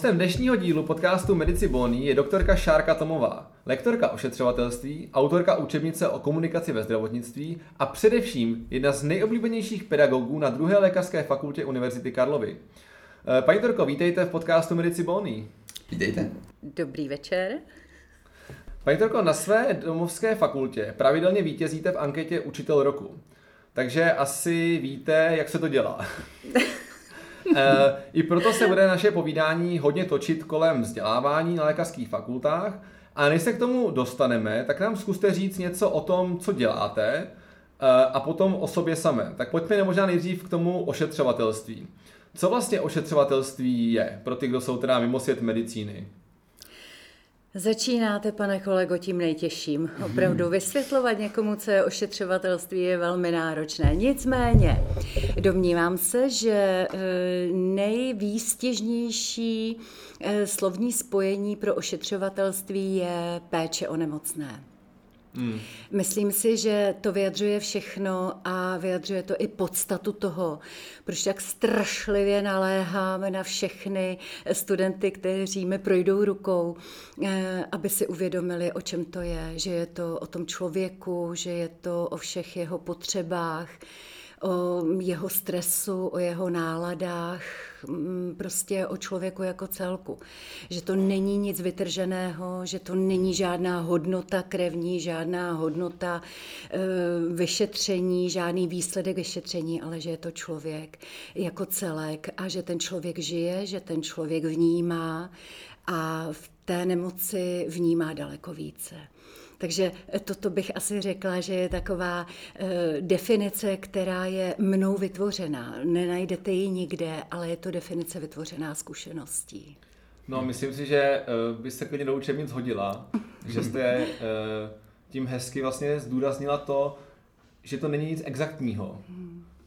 Hostem dnešního dílu podcastu Medici Bony je doktorka Šárka Tomová, lektorka ošetřovatelství, autorka učebnice o komunikaci ve zdravotnictví a především jedna z nejoblíbenějších pedagogů na druhé lékařské fakultě Univerzity Karlovy. Eh, paní doktorko, vítejte v podcastu Medici Bony. Vítejte. Dobrý večer. Paní doktorko, na své domovské fakultě pravidelně vítězíte v anketě Učitel roku. Takže asi víte, jak se to dělá. Eh, I proto se bude naše povídání hodně točit kolem vzdělávání na lékařských fakultách. A než se k tomu dostaneme, tak nám zkuste říct něco o tom, co děláte eh, a potom o sobě samé. Tak pojďme možná nejdřív k tomu ošetřovatelství. Co vlastně ošetřovatelství je pro ty, kdo jsou teda mimo svět medicíny? Začínáte, pane kolego, tím nejtěžším. Opravdu vysvětlovat někomu, co je ošetřovatelství, je velmi náročné. Nicméně, domnívám se, že eh, nejvýstěžnější eh, slovní spojení pro ošetřovatelství je péče o nemocné. Hmm. Myslím si, že to vyjadřuje všechno a vyjadřuje to i podstatu toho, proč tak strašlivě naléháme na všechny studenty, kteří mi projdou rukou, eh, aby si uvědomili, o čem to je, že je to o tom člověku, že je to o všech jeho potřebách, o jeho stresu, o jeho náladách, mm, prostě o člověku jako celku. Že to není nic vytrženého, že to není žádná hodnota krevní, žádná hodnota e, vyšetření, žádný výsledek vyšetření, ale že je to člověk jako celek a že ten člověk žije, že ten člověk vnímá a v té nemoci vnímá daleko více. Takže toto bych asi řekla, že je taková eh, definice, která je mnou vytvořená. Nenajdete ji nikde, ale je to definice vytvořená zkušeností. No, myslím si, že uh, by se klidně do učebnic hodila, že jste tím hezky vlastně zdůraznila to, že to není nic exaktního.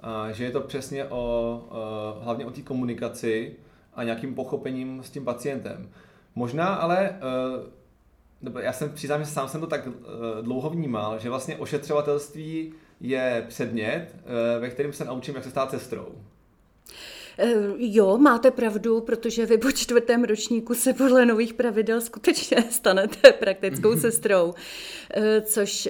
A že je to přesně o, hlavně o té komunikaci a nějakým pochopením s tím pacientem. Možná ale nebo já jsem přiznám, že sám jsem to tak uh, dlouho vnímal, že vlastně ošetřovatelství je předmět, uh, ve kterém se naučím, jak se stát sestrou. Eh, jo, máte pravdu, protože vy po čtvrtém ročníku se podle nových pravidel skutečně stanete praktickou sestrou, což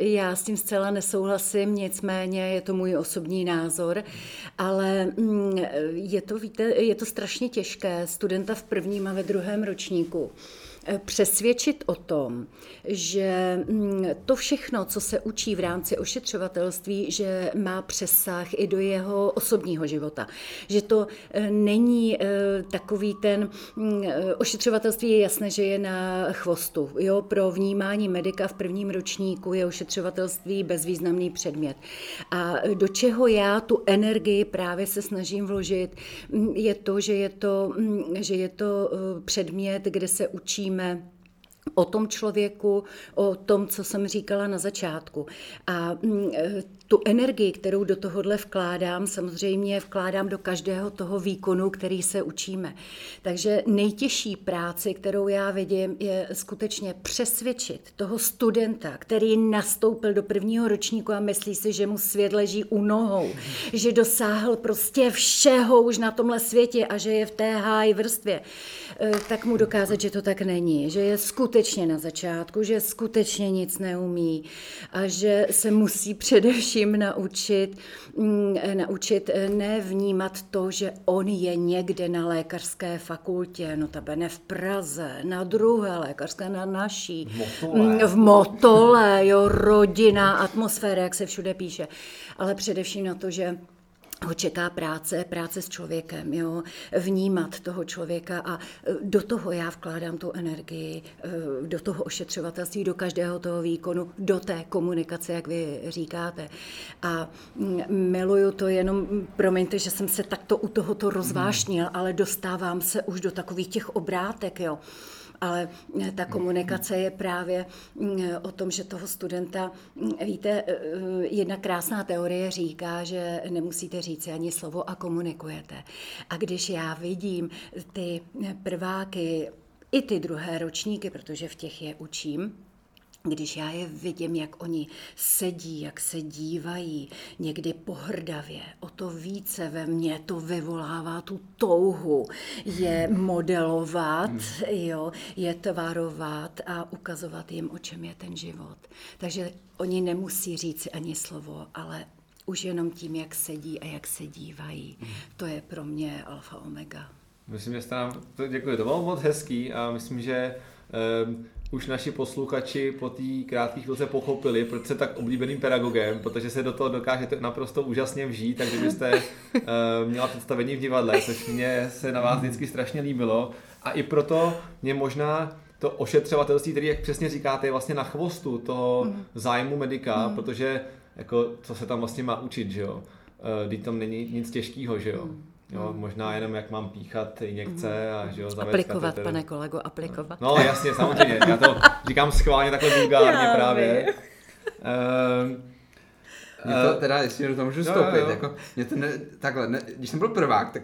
já s tím zcela nesouhlasím, nicméně je to můj osobní názor, ale mm, je to, víte, je to strašně těžké studenta v prvním a ve druhém ročníku přesvědčit o tom, že mm, to všechno, co se učí v rámci ošetřovatelství, že má přesah i do jeho osobního života. Že to e, není e, takový ten, mm, ošetřovatelství je jasné, že je na chvostu. Jo, pro vnímání medika v prvním ročníku je ošetřovatelství bezvýznamný předmět. A do čeho já tu energii právě se snažím vložit, mm, je to, že je to, že je to předmět, kde se učíme mluvíme o tom člověku, o tom, co jsem říkala na začátku. A mm, tu energii, kterou do tohohle vkládám, samozřejmě vkládám do každého toho výkonu, který se učíme. Takže nejtěžší práci, kterou já vidím, je skutečně přesvědčit toho studenta, který nastoupil do prvního ročníku a myslí si, že mu svět leží u nohou, že dosáhl prostě všeho už na tomhle světě a že je v té háj vrstvě, eh, tak mu dokázat, že to tak není, že je skutečně na začátku, že skutečně nic neumí a že se musí především jim naučit, mm, naučit eh, nevnímat to, že on je někde na lékařské fakultě, notabene v Praze, na druhé lékařské, na naší, v Motole, mm, v Motole jo, rodina, atmosféra, jak se všude píše, ale především na to, že ho čeká práce, práce s člověkem, jo, vnímat toho člověka a e, do toho já vkládám tu energii, e, do toho ošetřovatelství, do každého toho výkonu, do té komunikace, jak vy říkáte. A miluju to jenom, promiňte, že jsem se takto u tohoto rozvášnil, ale dostávám se už do takových těch obrátek, jo ale eh, ta komunikace je právě mm, o tom, že toho studenta, mm, víte, eh, jedna krásná teorie říká, že nemusíte říct ani slovo a komunikujete. A když já vidím ty prváky, i ty druhé ročníky, protože v těch je učím, když já je vidím, jak oni sedí, jak se dívají, někdy pohrdavě, o to více ve mně to vyvolává tu touhu je modelovat, jo, je tvarovat a ukazovat jim, o čem je ten život. Takže oni nemusí říct ani slovo, ale už jenom tím, jak sedí a jak se dívají, to je pro mě alfa omega. Myslím, že jste nám, to, děkuji, to bylo moc hezký a myslím, že um, už naši posluchači po té krátké chvilce pochopili, proč jste tak oblíbeným pedagogem, protože se do toho dokážete naprosto úžasně vžít, takže byste uh, měla představení v divadle, což mě se na vás vždycky strašně líbilo. A i proto mě možná to ošetřovatelství, který, jak přesně říkáte, je vlastně na chvostu toho mm. zájmu medika, mm. protože jako, co se tam vlastně má učit, že jo? Uh, tam není nic těžkého, že jo? Mm. Jo, hmm. možná jenom jak mám píchat injekce a že jo, Aplikovat, pane kolego, aplikovat. No jasně, samozřejmě, já to říkám schválně takhle vulgárně já právě. Uh, mě to teda, jestli do toho můžu vstoupit, jako, mě to ne, takhle, ne, když jsem byl prvák, tak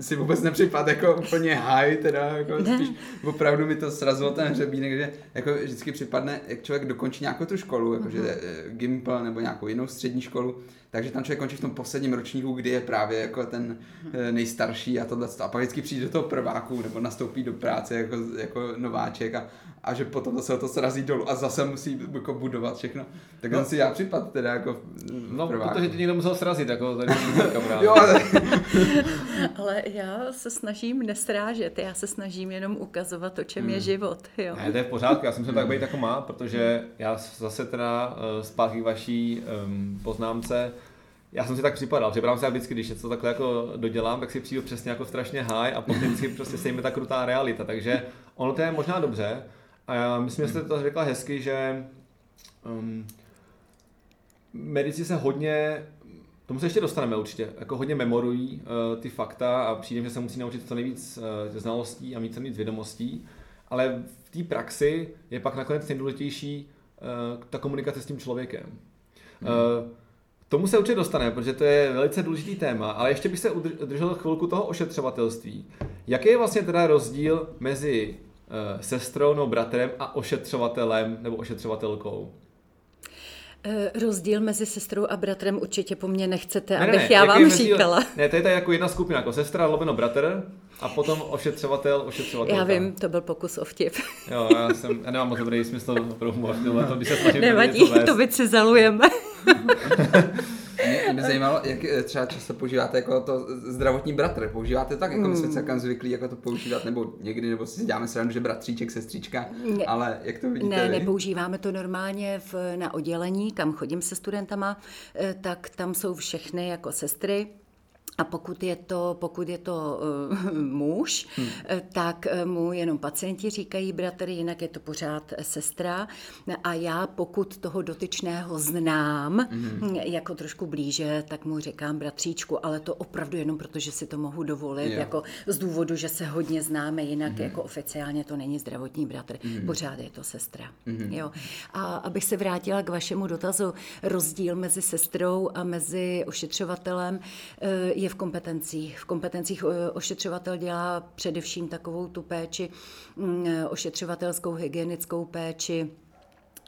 si vůbec nepřipadl jako úplně high, teda, jako spíš opravdu mi to srazilo ten hřebínek, že jako vždycky připadne, jak člověk dokončí nějakou tu školu, jako uh-huh. že mhm. Gimple nebo nějakou jinou střední školu, takže tam člověk končí v tom posledním ročníku, kdy je právě jako ten eh, nejstarší a tohle. A pak vždycky přijde do toho prváku nebo nastoupí do práce jako, jako nováček a, a že potom se to srazí dolů a zase musí jako budovat všechno. Tak no, si já připad teda jako No, prváku. protože tě někdo musel srazit, jako tady jo, ale... ale já se snažím nestrážet, já se snažím jenom ukazovat, o čem hmm. je život. Jo. Ne, to je v pořádku, já jsem se tak být jako má, protože já zase teda eh, zpátky vaší um, poznámce, já jsem si tak připadal, připadám se vždycky, když něco takhle jako dodělám, tak si přijdu přesně jako strašně high a potom si prostě se jim ta krutá realita, takže ono to je možná dobře a já myslím, že jste to řekla hezky, že um, medici se hodně, tomu se ještě dostaneme určitě, jako hodně memorují uh, ty fakta a přijde, že se musí naučit co nejvíc uh, znalostí a mít co nejvíc vědomostí, ale v té praxi je pak nakonec nejdůležitější uh, ta komunikace s tím člověkem. Hmm. Uh, tomu se určitě dostane, protože to je velice důležitý téma, ale ještě bych se udržel chvilku toho ošetřovatelství. Jaký je vlastně teda rozdíl mezi sestrou nebo bratrem a ošetřovatelem nebo ošetřovatelkou? Eh, rozdíl mezi sestrou a bratrem určitě po mně nechcete, ne, abych ne, já vám rozdíl, říkala. Ne, to je tady jako jedna skupina, jako sestra, lomeno bratr a potom ošetřovatel, ošetřovatel. Já vím, to byl pokus o vtip. Jo, já, jsem, já nemám moc dobrý smysl pro humor, to, když se snažím Nevadí, to vycizelujeme. Mě, mě zajímalo, jak eh, třeba často používáte jako to zdravotní bratr. Používáte tak, jako my jsme hmm. celkem zvyklí jako to používat, nebo někdy, nebo si děláme srandu, že bratříček, sestříčka, ne, ale jak to vidíte Ne, vy? nepoužíváme to normálně v, na oddělení, kam chodím se studentama, eh, tak tam jsou všechny jako sestry, a pokud je to, pokud je to uh, muž, hmm. Eh, tak eh, mu jenom pacienti říkají bratr, jinak je to pořád sestra. A já, pokud toho dotyčného znám hmm. jako trošku blíže, tak mu říkám bratříčku, ale to opravdu jenom proto, že si to mohu dovolit, jo. jako z důvodu, že se hodně známe, jinak hmm. jako oficiálně to není zdravotní bratr, hmm. pořád je to sestra. Hmm. Jo. A abych se vrátila k vašemu dotazu, rozdíl mezi sestrou a mezi ošetřovatelem je v kompetencích. V kompetencích eh, ošetřovatel dělá především takovou tu péči, mm, ošetřovatelskou hygienickou péči,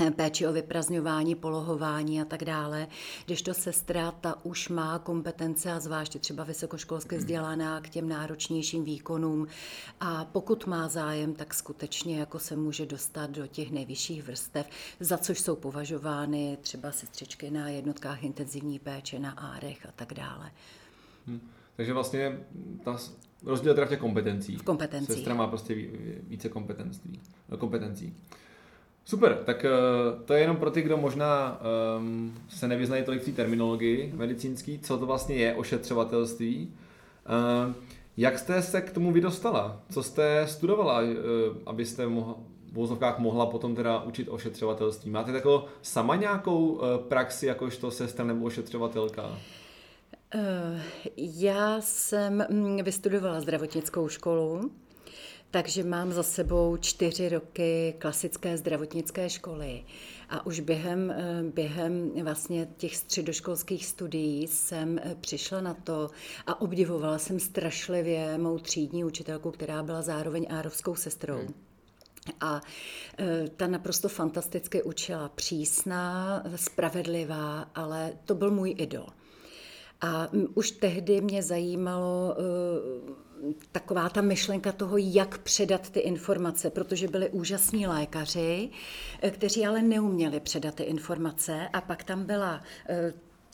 eh, péči o vyprazňování, polohování a tak dále, když to sestra, ta už má kompetence a zvláště třeba vysokoškolské vzdělaná k těm náročnějším výkonům a pokud má zájem, tak skutečně jako se může dostat do těch nejvyšších vrstev, za což jsou považovány třeba sestřičky na jednotkách intenzivní péče, na árech a tak dále. Hmm. Takže vlastně ta rozdíl teda v těch kompetencích. V kompetencích. Sestra má prostě více kompetencí. kompetencí. Super, tak eh, to je jenom pro ty, kdo možná um, se nevyznají tolik v té terminologii medicínský, co to vlastně je ošetřovatelství. Uh, jak jste se k tomu vydostala? Co jste studovala, uh, abyste mohla, v vozovkách mohla potom teda učit ošetřovatelství? Máte takovou sama nějakou uh, praxi jakožto sestra nebo ošetřovatelka? Eh, já jsem mm, vystudovala zdravotnickou školu, takže mám za sebou čtyři roky klasické zdravotnické školy. A už během, eh, během vlastně těch středoškolských studií jsem eh, přišla na to a obdivovala jsem strašlivě mou třídní učitelku, která byla zároveň árovskou sestrou. Hmm A ta naprosto fantasticky učila, přísná, spravedlivá, ale to byl můj idol. A už tehdy mě zajímalo e, taková ta myšlenka toho, jak předat ty informace, protože byli úžasní lékaři, e, kteří ale neuměli předat ty informace. A pak tam byla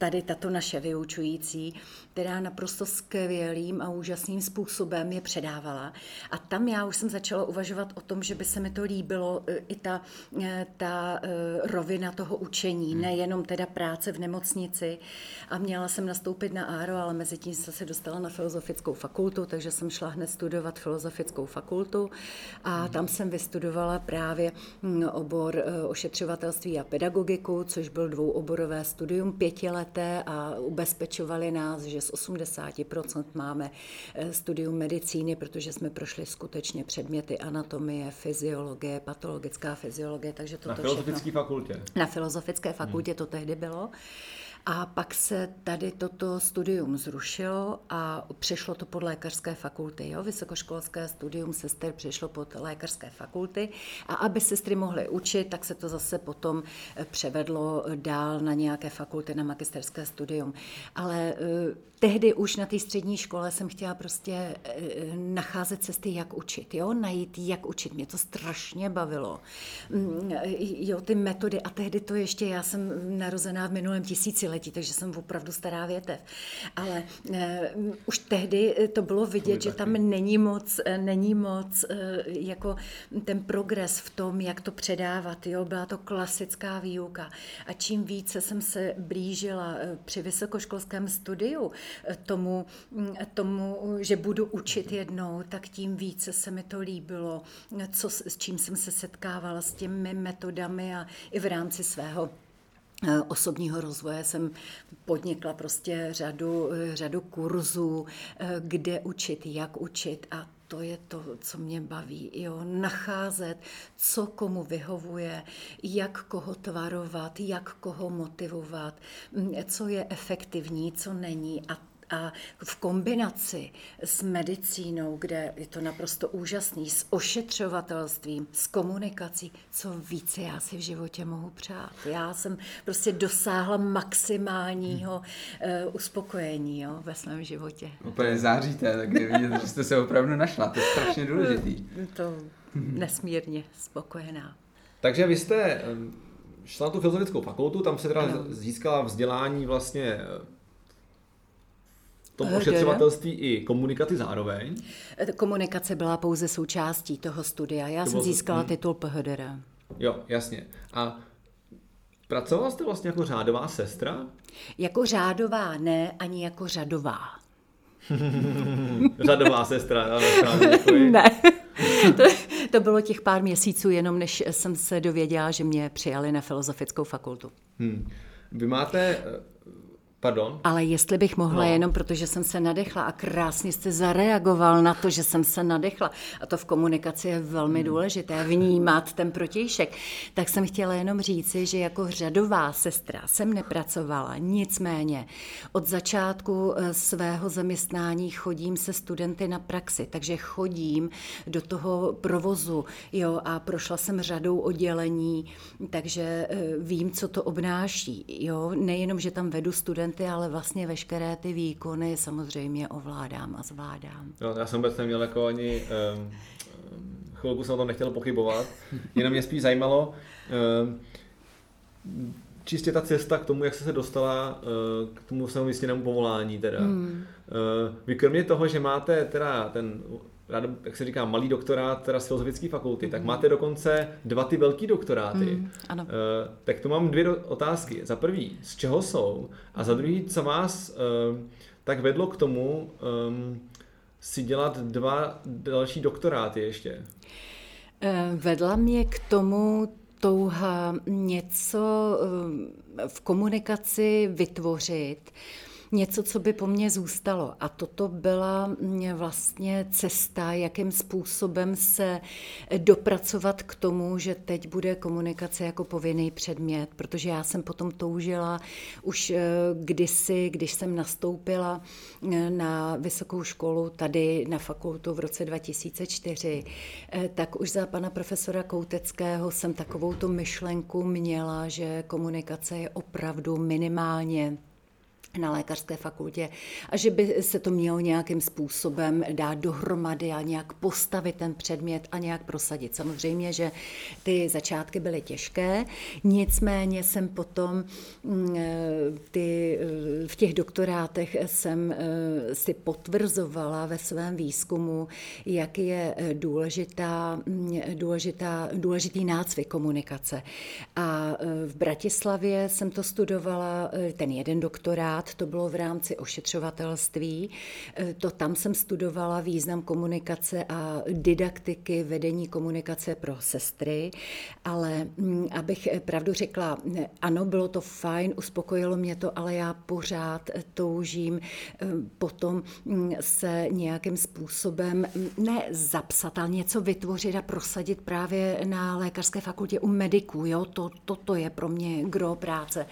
tady tato naše vyučující, která naprosto skvělým a úžasným způsobem je předávala. A tam já už jsem začala uvažovat o tom, že by se mi to líbilo e, i ta, e, ta e, rovina toho učení, hmm. nejenom teda práce v nemocnici. A měla jsem nastoupit na ARO, ale mezi tím jsem se dostala na filozofickou fakultu, takže jsem šla hned studovat filozofickou fakultu a hmm. tam jsem vystudovala právě hm, obor ošetřovatelství a pedagogiku, což byl dvouoborové studium, pěti let leté a ubezpečovali nás, že z 80% máme eh, studium medicíny, protože jsme prošli skutečně předměty anatomie, fyziologie, patologická fyziologie, takže to Na filozofické fakultě? Na filozofické fakultě hmm. to tehdy bylo. A pak se tady toto studium zrušilo a přešlo to pod lékařské fakulty. Jo? Vysokoškolské studium sester přešlo pod lékařské fakulty a aby sestry mohly učit, tak se to zase potom eh, převedlo dál na nějaké fakulty, na magisterské studium. Ale eh, tehdy už na té střední škole jsem chtěla prostě eh, nacházet cesty, jak učit, jo? najít, jak učit. Mě to strašně bavilo. Mm, jo, ty metody a tehdy to ještě, já jsem narozená v minulém tisíci desetiletí, takže jsem opravdu stará větev. Ale uh, už tehdy to bylo vidět, že tam není moc, eh, není moc uh, jako ten progres v tom, jak to předávat. Jo? Byla to klasická výuka. A čím více jsem se blížila při vysokoškolském studiu tomu, mm, tomu, že budu učit jednou, tak tím více se mi to líbilo, co, s čím jsem se setkávala s těmi metodami a i v rámci svého Eh, osobního rozvoje jsem podnikla prostě řadu, eh, řadu kurzů, eh, kde učit, jak učit a to je to, co mě baví. Jo? Nacházet, co komu vyhovuje, jak koho tvarovat, jak koho motivovat, mm, co je efektivní, co není. A a v kombinaci s medicínou, kde je to naprosto úžasný, s ošetřovatelstvím, s komunikací, co více já si v životě mohu přát. Já jsem prostě dosáhla maximálního uh, uspokojení jo, ve svém životě. Úplně záříte, tak je vidět, že jste se opravdu našla. To je strašně důležitý. To nesmírně spokojená. Takže vy jste šla na tu filozofickou fakultu, tam se teda ano. získala vzdělání vlastně tom ošetřovatelství i komunikaci zároveň? Komunikace byla pouze součástí toho studia. Já to jsem získala hmm. titul PHDR. Jo, jasně. A pracovala jste vlastně jako řádová sestra? Jako řádová ne, ani jako řadová. řadová sestra, ale Ne. to, to bylo těch pár měsíců, jenom než jsem se dověděla, že mě přijali na filozofickou fakultu. Hmm. Vy máte Pardon? Ale jestli bych mohla, no. jenom protože jsem se nadechla a krásně jste zareagoval na to, že jsem se nadechla, a to v komunikaci je velmi hmm. důležité, vnímat ten protějšek, tak jsem chtěla jenom říci, že jako řadová sestra jsem nepracovala, nicméně od začátku eh, svého zaměstnání chodím se studenty na praxi, takže chodím do toho provozu, jo, a prošla jsem řadou oddělení, takže eh, vím, co to obnáší, jo, nejenom, že tam vedu studenty, studenty, ale vlastně veškeré ty výkony samozřejmě ovládám a zvládám. No, já jsem vůbec neměl jako ani um, chvilku jsem o tom nechtěl pochybovat, jenom mě spíš zajímalo, um, čistě ta cesta k tomu, jak jsi se dostala uh, k tomu svému vysněnému povolání teda. Hmm. Uh, vy kromě toho, že máte teda ten rád, jak se říká, malý doktorát teda z filozofické fakulty, mm. tak máte dokonce dva ty velký doktoráty. Mm, ano. Uh, tak tu mám dvě otázky. Za prvý, z čeho jsou? A za druhý, co vás uh, tak vedlo k tomu um, si dělat dva další doktoráty ještě? Vedla mě k tomu touha něco v komunikaci vytvořit, něco, co by po mně zůstalo. A toto byla mm, vlastně cesta, jakým způsobem se dopracovat k tomu, že teď bude komunikace jako povinný předmět, protože já jsem potom toužila už eh, kdysi, když jsem nastoupila eh, na vysokou školu tady na fakultu v roce 2004, eh, tak už za pana profesora Kouteckého jsem takovou tu myšlenku měla, že komunikace je opravdu minimálně na lékařské fakultě a že by se to mělo nějakým způsobem dát dohromady a nějak postavit ten předmět a nějak prosadit. Samozřejmě, že ty začátky byly těžké, nicméně jsem potom mm, ty, v těch doktorátech jsem eh, si potvrzovala ve svém výzkumu, jak je důležitá, mm, důležitá, důležitý nácvik komunikace. A eh, v Bratislavě jsem to studovala, eh, ten jeden doktorát, tenkrát to bylo v rámci ošetřovatelství. E, to tam jsem studovala význam komunikace a didaktiky vedení komunikace pro sestry, ale mm, abych pravdu řekla, ano, bylo to fajn, uspokojilo mě to, ale já pořád toužím e, potom mm, se nějakým způsobem mm, ne zapsat, ale něco vytvořit a prosadit právě na lékařské fakultě u mediků. Jo? To, toto je pro mě gro práce.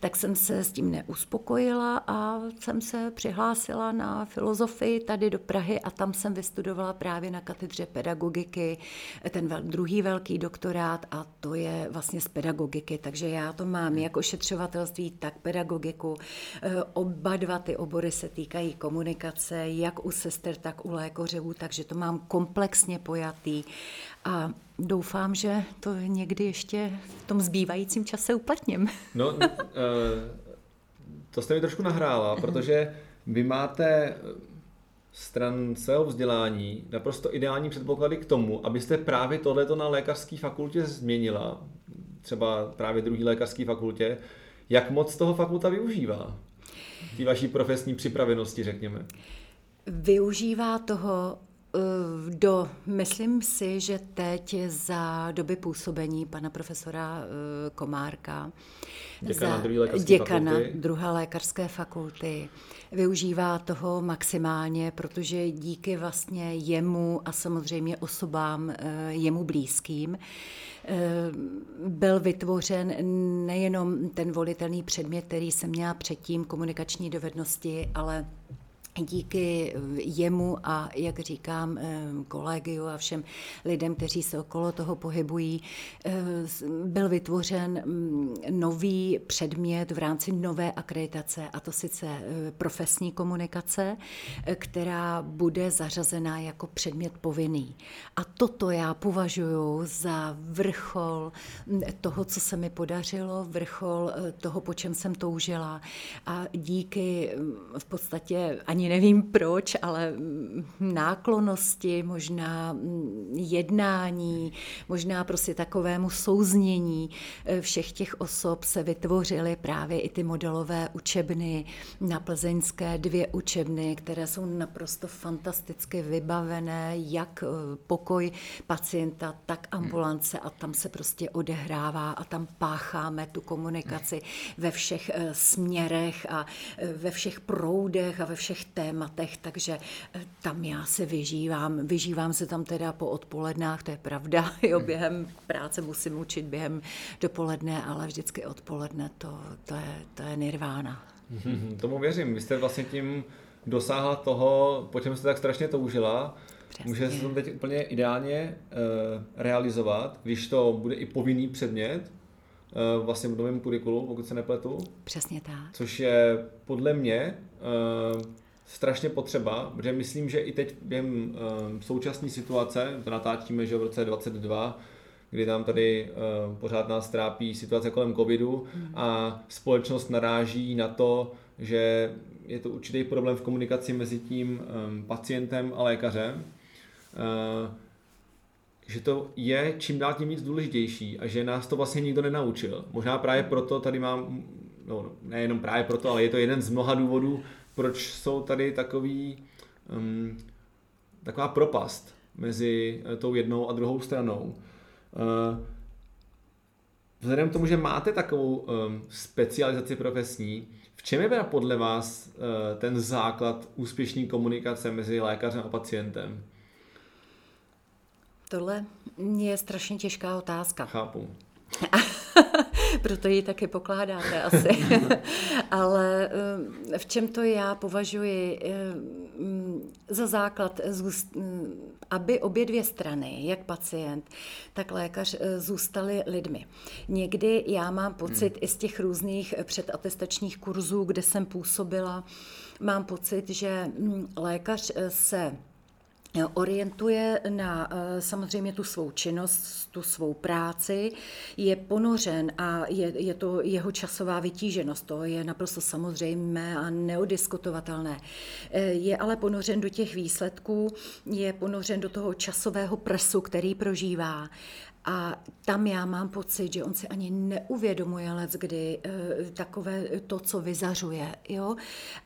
Tak jsem se s tím neuspokojila spojila a jsem se přihlásila na filozofii tady do Prahy a tam jsem vystudovala právě na katedře pedagogiky ten vel, druhý velký doktorát a to je vlastně z pedagogiky, takže já to mám jak ošetřovatelství, tak pedagogiku. E, oba dva ty obory se týkají komunikace, jak u sester, tak u lékařů, takže to mám komplexně pojatý a doufám, že to někdy ještě v tom zbývajícím čase uplatním. No, uh, to jste mi trošku nahrála, protože vy máte stran svého vzdělání naprosto ideální předpoklady k tomu, abyste právě tohleto na lékařské fakultě změnila, třeba právě druhý lékařské fakultě, jak moc toho fakulta využívá? Ty vaší profesní připravenosti, řekněme. Využívá toho Eh, do, myslím si, že teď za doby působení pana profesora eh, Komárka, děkana, za, druhé děkana fakulty. druhé lékařské fakulty, využívá toho maximálně, protože díky vlastně jemu a samozřejmě osobám eh, jemu blízkým, byl vytvořen nejenom ten volitelný předmět, který jsem měla předtím, komunikační dovednosti, ale díky jemu a, jak říkám, eh, kolegiu a všem lidem, kteří se okolo toho pohybují, eh, byl vytvořen mm, nový předmět v rámci nové akreditace, a to sice eh, profesní komunikace, která bude zařazená jako předmět povinný. A toto já považuji za vrchol mm, toho, co se mi podařilo, vrchol toho, po čem jsem toužila. A díky mm, v podstatě ani nevím proč, ale náklonosti, možná jednání, možná prostě takovému souznění eh, všech těch osob se vytvořily právě i ty modelové učebny na plzeňské, dvě učebny, které jsou naprosto fantasticky vybavené, jak eh, pokoj pacienta, tak ambulance a tam se prostě odehrává a tam pácháme tu komunikaci ve všech eh, směrech a ve všech proudech a ve všech tématech, takže eh, tam já se vyžívám. Vyžívám se tam teda po odpolednách, to je pravda. Jo, hmm. během práce musím učit během dopoledne, ale vždycky odpoledne to, to, je, to je nirvána. Tomu věřím. Vy jste vlastně tím dosáhla toho, po čem jste tak strašně toužila. Přesně. Může se to teď úplně ideálně uh, realizovat, když to bude i povinný předmět, uh, vlastně v novém kurikulu, pokud se nepletu. Přesně tak. Což je podle mě uh, strašně potřeba, protože myslím, že i teď během uh, současné situace, to natáčíme, že v roce 22, kdy tam tady uh, pořád nás trápí situace kolem covidu hmm. a společnost naráží na to, že je to určitý problém v komunikaci mezi tím um, pacientem a lékařem, uh, že to je čím dál tím víc důležitější a že nás to vlastně nikdo nenaučil. Možná právě proto tady mám, no nejenom právě proto, ale je to jeden z mnoha důvodů, proč jsou tady takový, um, taková propast mezi eh, tou jednou a druhou stranou. Uh, vzhledem k tomu, že máte takovou um, specializaci profesní, V čem je podle vás eh, ten základ úspěšné komunikace mezi lékařem a pacientem? Tohle je strašně těžká otázka. Chápu. Proto ji taky pokládáte asi. Ale eh, v čem to já považuji eh, za základ, aby obě dvě strany, jak pacient, tak lékař, eh, zůstaly lidmi. Někdy já mám pocit hmm. i z těch různých předatestačních kurzů, kde jsem působila, mám pocit, že hm, lékař se orientuje na eh, samozřejmě tu svou činnost, tu svou práci, je ponořen a je, je to jeho časová vytíženost, to je naprosto samozřejmé a neodiskutovatelné. Eh, je ale ponořen do těch výsledků, je ponořen do toho časového presu, který prožívá a tam já mám pocit, že on si ani neuvědomuje let, kdy e, takové to, co vyzařuje. Jo?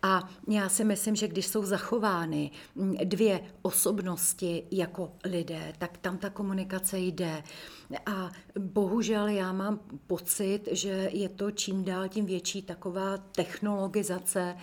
A já si myslím, že když jsou zachovány dvě osobnosti jako lidé, tak tam ta komunikace jde. A bohužel já mám pocit, že je to čím dál tím větší taková technologizace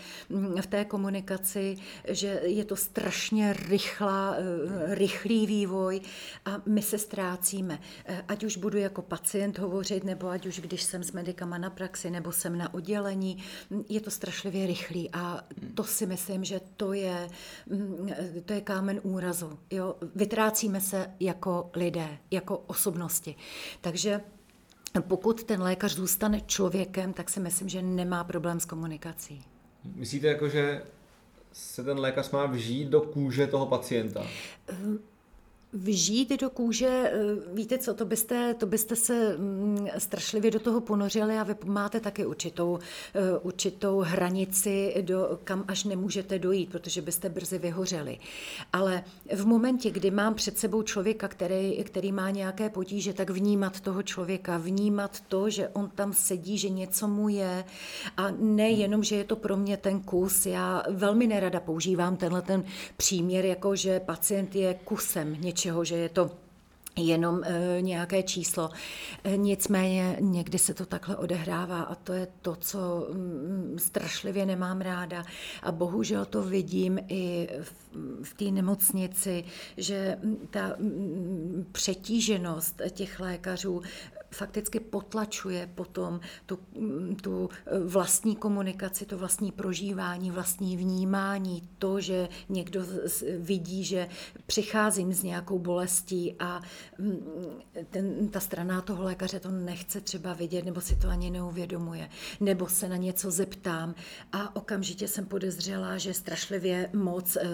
v té komunikaci, že je to strašně rychlá, e, rychlý vývoj a my se ztrácíme. Eh, ať už budu jako pacient hovořit, nebo ať už když jsem s medikama na praxi, nebo jsem na oddělení, mm, je to strašlivě rychlý a to si myslím, že to je, mm, to je kámen úrazu. Jo? Vytrácíme se jako lidé, jako osobnosti. Takže pokud ten lékař zůstane člověkem, tak si myslím, že nemá problém s komunikací. Myslíte jako, že se ten lékař má vžít do kůže toho pacienta? Vžít do kůže, eh, víte co, to byste, to byste se mm, strašlivě do toho ponořili a vy máte taky určitou, eh, určitou hranici, do, kam až nemůžete dojít, protože byste brzy vyhořeli. Ale v momentě, kdy mám před sebou člověka, který, který má nějaké potíže, tak vnímat toho člověka, vnímat to, že on tam sedí, že něco mu je a nejenom, že je to pro mě ten kus. Já velmi nerada používám tenhle ten příměr, jako že pacient je kusem něčeho, něčeho, že je to jenom e, nějaké číslo. E, nicméně někdy se to takhle odehrává a to je to, co mm, strašlivě nemám ráda. A bohužel to vidím i v, té nemocnici, že ta mm, přetíženost těch lékařů fakticky potlačuje potom tu, tu vlastní komunikaci, to vlastní prožívání, vlastní vnímání, to, že někdo vidí, že přicházím s nějakou bolestí a mm, ten, ta strana toho lékaře to nechce třeba vidět, nebo si to ani neuvědomuje, nebo se na něco zeptám a okamžitě jsem podezřela, že strašlivě moc e, e,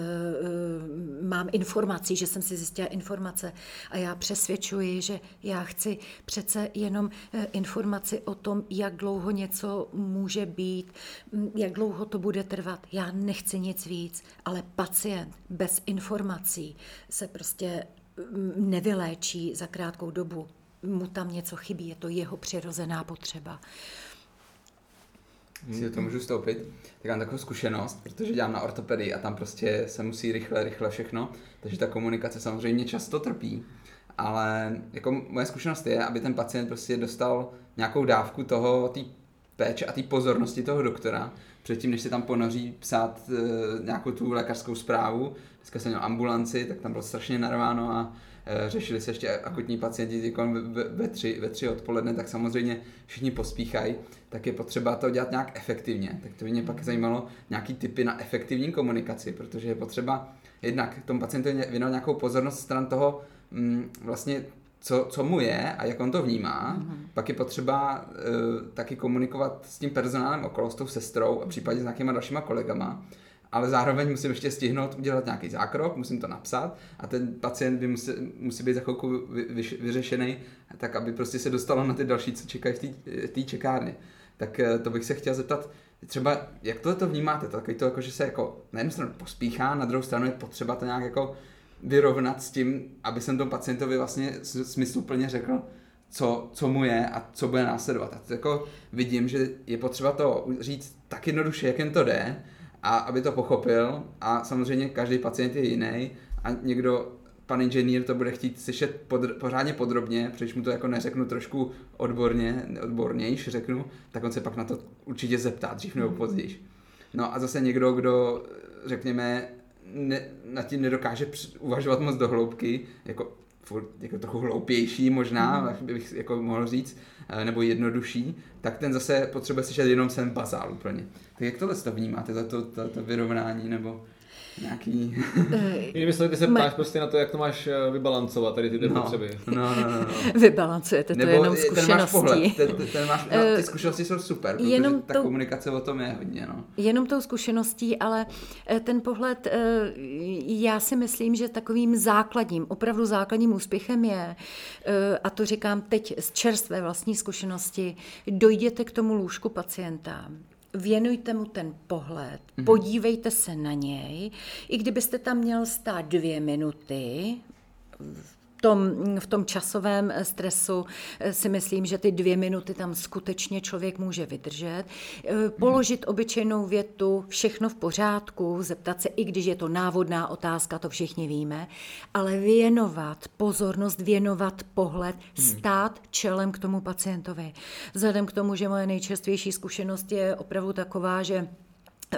mám informací, že jsem si zjistila informace a já přesvědčuji, že já chci přece jenom eh, informaci o tom, jak dlouho něco může být, mm, jak dlouho to bude trvat. Já nechci nic víc, ale pacient bez informací se prostě mm, nevyléčí za krátkou dobu. Mu tam něco chybí, je to jeho přirozená potřeba. Si to můžu vstoupit, tak mám takovou zkušenost, protože dělám na ortopedii a tam prostě se musí rychle, rychle všechno, takže ta komunikace samozřejmě často trpí ale jako moje zkušenost je, aby ten pacient prostě dostal nějakou dávku toho, té péče a té pozornosti toho doktora, předtím, než se tam ponoří psát e, nějakou tu lékařskou zprávu. Dneska jsem měl ambulanci, tak tam bylo strašně narváno a e, řešili se ještě akutní pacienti ve, ve, tři, ve tři odpoledne, tak samozřejmě všichni pospíchají, tak je potřeba to dělat nějak efektivně. Tak to by mě pak zajímalo nějaký typy na efektivní komunikaci, protože je potřeba jednak tomu pacientovi věnovat nějakou pozornost stran toho, mm, vlastně co, co mu je a jak on to vnímá. Mm-hmm. Pak je potřeba uh, taky komunikovat s tím personálem okolo, s tou sestrou a případně s nějakýma dalšíma kolegama. Ale zároveň musím ještě stihnout udělat nějaký zákrok, musím to napsat a ten pacient by musí, musí být za chvilku vy, vy, vyřešený, tak aby prostě se dostalo na ty další, co čekají v té čekárně. Tak uh, to bych se chtěl zeptat, třeba jak tohle to vnímáte, takový to jako, že se jako na jednu stranu pospíchá, na druhou stranu je potřeba to nějak jako vyrovnat s tím, aby jsem tomu pacientovi vlastně smysluplně řekl, co, co mu je a co bude následovat. A jako vidím, že je potřeba to říct tak jednoduše, jak jen to jde, a aby to pochopil. A samozřejmě každý pacient je jiný a někdo pan inženýr to bude chtít slyšet pod, pořádně podrobně, protože mu to jako neřeknu trošku odborně, odbornějš řeknu, tak on se pak na to určitě zeptá dřív nebo později. No a zase někdo, kdo řekněme ne, nad tím nedokáže uvažovat moc do hloubky, jako furt jako trochu hloupější možná, mm. bych jako mohl říct, eh, nebo jednodušší, tak ten zase potřebuje slyšet jenom ten bazál úplně. Tak jak tohle to vnímáte, za to, to, to vyrovnání, nebo nějaký... Jinými slovy, ty se ptáš prostě na to, jak to máš eh, vybalancovat, tady ty dvě no, potřeby. No, no, no, no. Vybalancujete to Nebo jenom zkušeností. Ten máš pohled, ten, ten máš, no, ty zkušenosti jsou super, protože jenom ta to, komunikace o tom je hodně. No. Jenom tou zkušeností, ale eh, ten pohled, eh, já si myslím, že takovým základním, opravdu základním úspěchem je, a to říkám teď z čerstvé vlastní zkušenosti, dojděte k tomu lůžku pacienta věnujte mu ten pohled, mm-hmm. podívejte se na něj, i kdybyste tam měl stát dvě minuty, tom, v tom časovém stresu eh, si myslím, že ty dvě minuty tam skutečně člověk může vydržet. Eh, položit obyčejnou větu, všechno v pořádku, zeptat se, i když je to návodná otázka, to všichni víme, ale věnovat pozornost, věnovat pohled, hmm. stát čelem k tomu pacientovi. Vzhledem k tomu, že moje nejčerstvější zkušenost je opravdu taková, že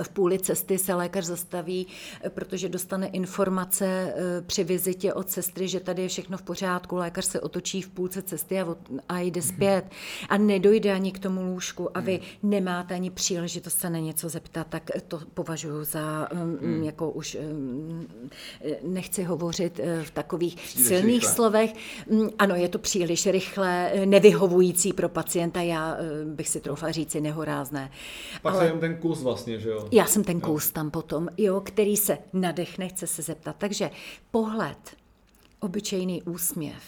v půli cesty se lékař zastaví, protože dostane informace eh, při vizitě od sestry, že tady je všechno v pořádku. Lékař se otočí v půlce cesty a, a jde zpět a nedojde ani k tomu lůžku a vy nemáte ani příležitost se na něco zeptat, tak to považuji za, hmm. jako už mm, nechci hovořit eh, v takových příliš silných rychle. slovech. Ano, je to příliš rychle, nevyhovující pro pacienta, já eh, bych si troufla říci nehorázné. Pak Ale... se ten kus vlastně, že jo? Já jsem ten kous tam potom, jo, který se nadechne, chce se zeptat. Takže pohled, obyčejný úsměv,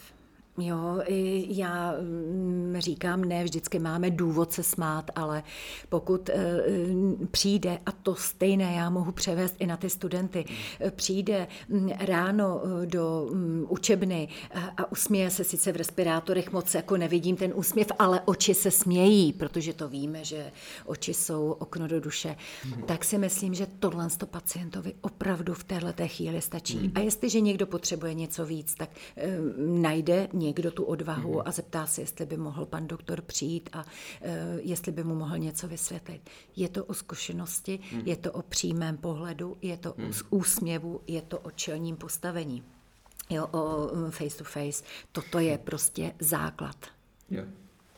Jo, já mm, říkám, ne, vždycky máme důvod se smát, ale pokud eh, přijde, a to stejné já mohu převést i na ty studenty, přijde mm, ráno eh, do mm, učebny a usměje se sice v respirátorech, moc jako nevidím ten úsměv, ale oči se smějí, protože to víme, že oči jsou okno do duše, tak si myslím, že tohle to pacientovi opravdu v této chvíli stačí. A jestliže někdo potřebuje něco víc, tak eh, najde někdo tu odvahu mm-hmm. a zeptá se, jestli by mohl pan doktor přijít a uh, jestli by mu mohl něco vysvětlit. Je to o zkušenosti, mm. je to o přímém pohledu, je to mm. o úsměvu, je to o čelním postavení. Jo, o mm, face to face. Toto je prostě základ. Jo.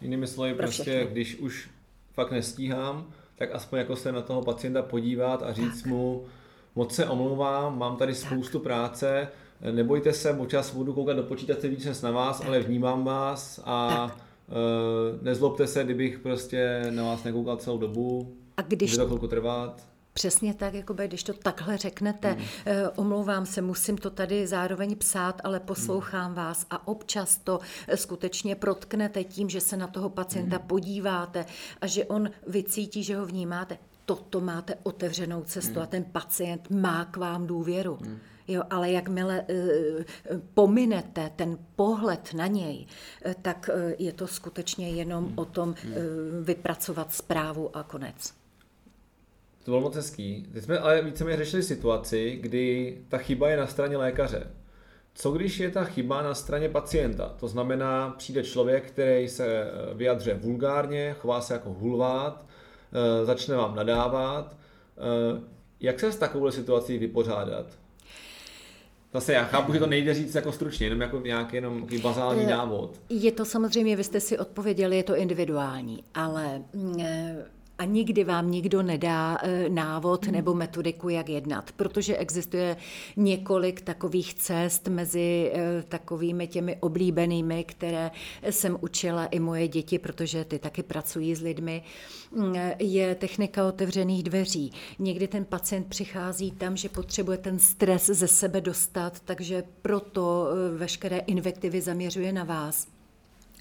Jinými slovy, prostě, všechno. když už fakt nestíhám, tak aspoň jako se na toho pacienta podívat a říct tak. mu, moc se omlouvám, mám tady spoustu tak. práce, nebojte se, občas budu koukat do počítače víc než na vás, ale vnímám vás a uh, nezlobte se, kdybych prostě na vás nekoukal celou dobu. A když... Bude to chvilku trvat. Přesně tak, jako když to takhle řeknete, hmm. eh, omlouvám se, musím to tady zároveň psát, ale poslouchám hmm. vás a občas to eh, skutečně protknete tím, že se na toho pacienta hmm. podíváte a že on vycítí, že ho vnímáte. Toto máte otevřenou cestu hmm. a ten pacient má k vám důvěru. Hmm. Jo, ale jakmile uh, pominete ten pohled na něj, uh, tak uh, je to skutečně jenom hmm. o tom uh, vypracovat zprávu a konec. To bylo moc hezký. Teď jsme ale víceméně řešili situaci, kdy ta chyba je na straně lékaře. Co když je ta chyba na straně pacienta? To znamená, přijde člověk, který se vyjadře vulgárně, chová se jako hulvát, začne vám nadávat. Jak se s takovou situací vypořádat? Zase já chápu, že to nejde říct jako stručně, jenom jako nějaký jenom bazální návod. Je to samozřejmě, vy jste si odpověděli, je to individuální, ale mm, a nikdy vám nikdo nedá e, návod hmm. nebo metodiku, jak jednat, protože existuje několik takových cest mezi e, takovými těmi oblíbenými, které jsem učila i moje děti, protože ty taky pracují s lidmi. Mm, je technika otevřených dveří. Někdy ten pacient přichází tam, že potřebuje ten stres ze sebe dostat, takže proto veškeré invektivy zaměřuje na vás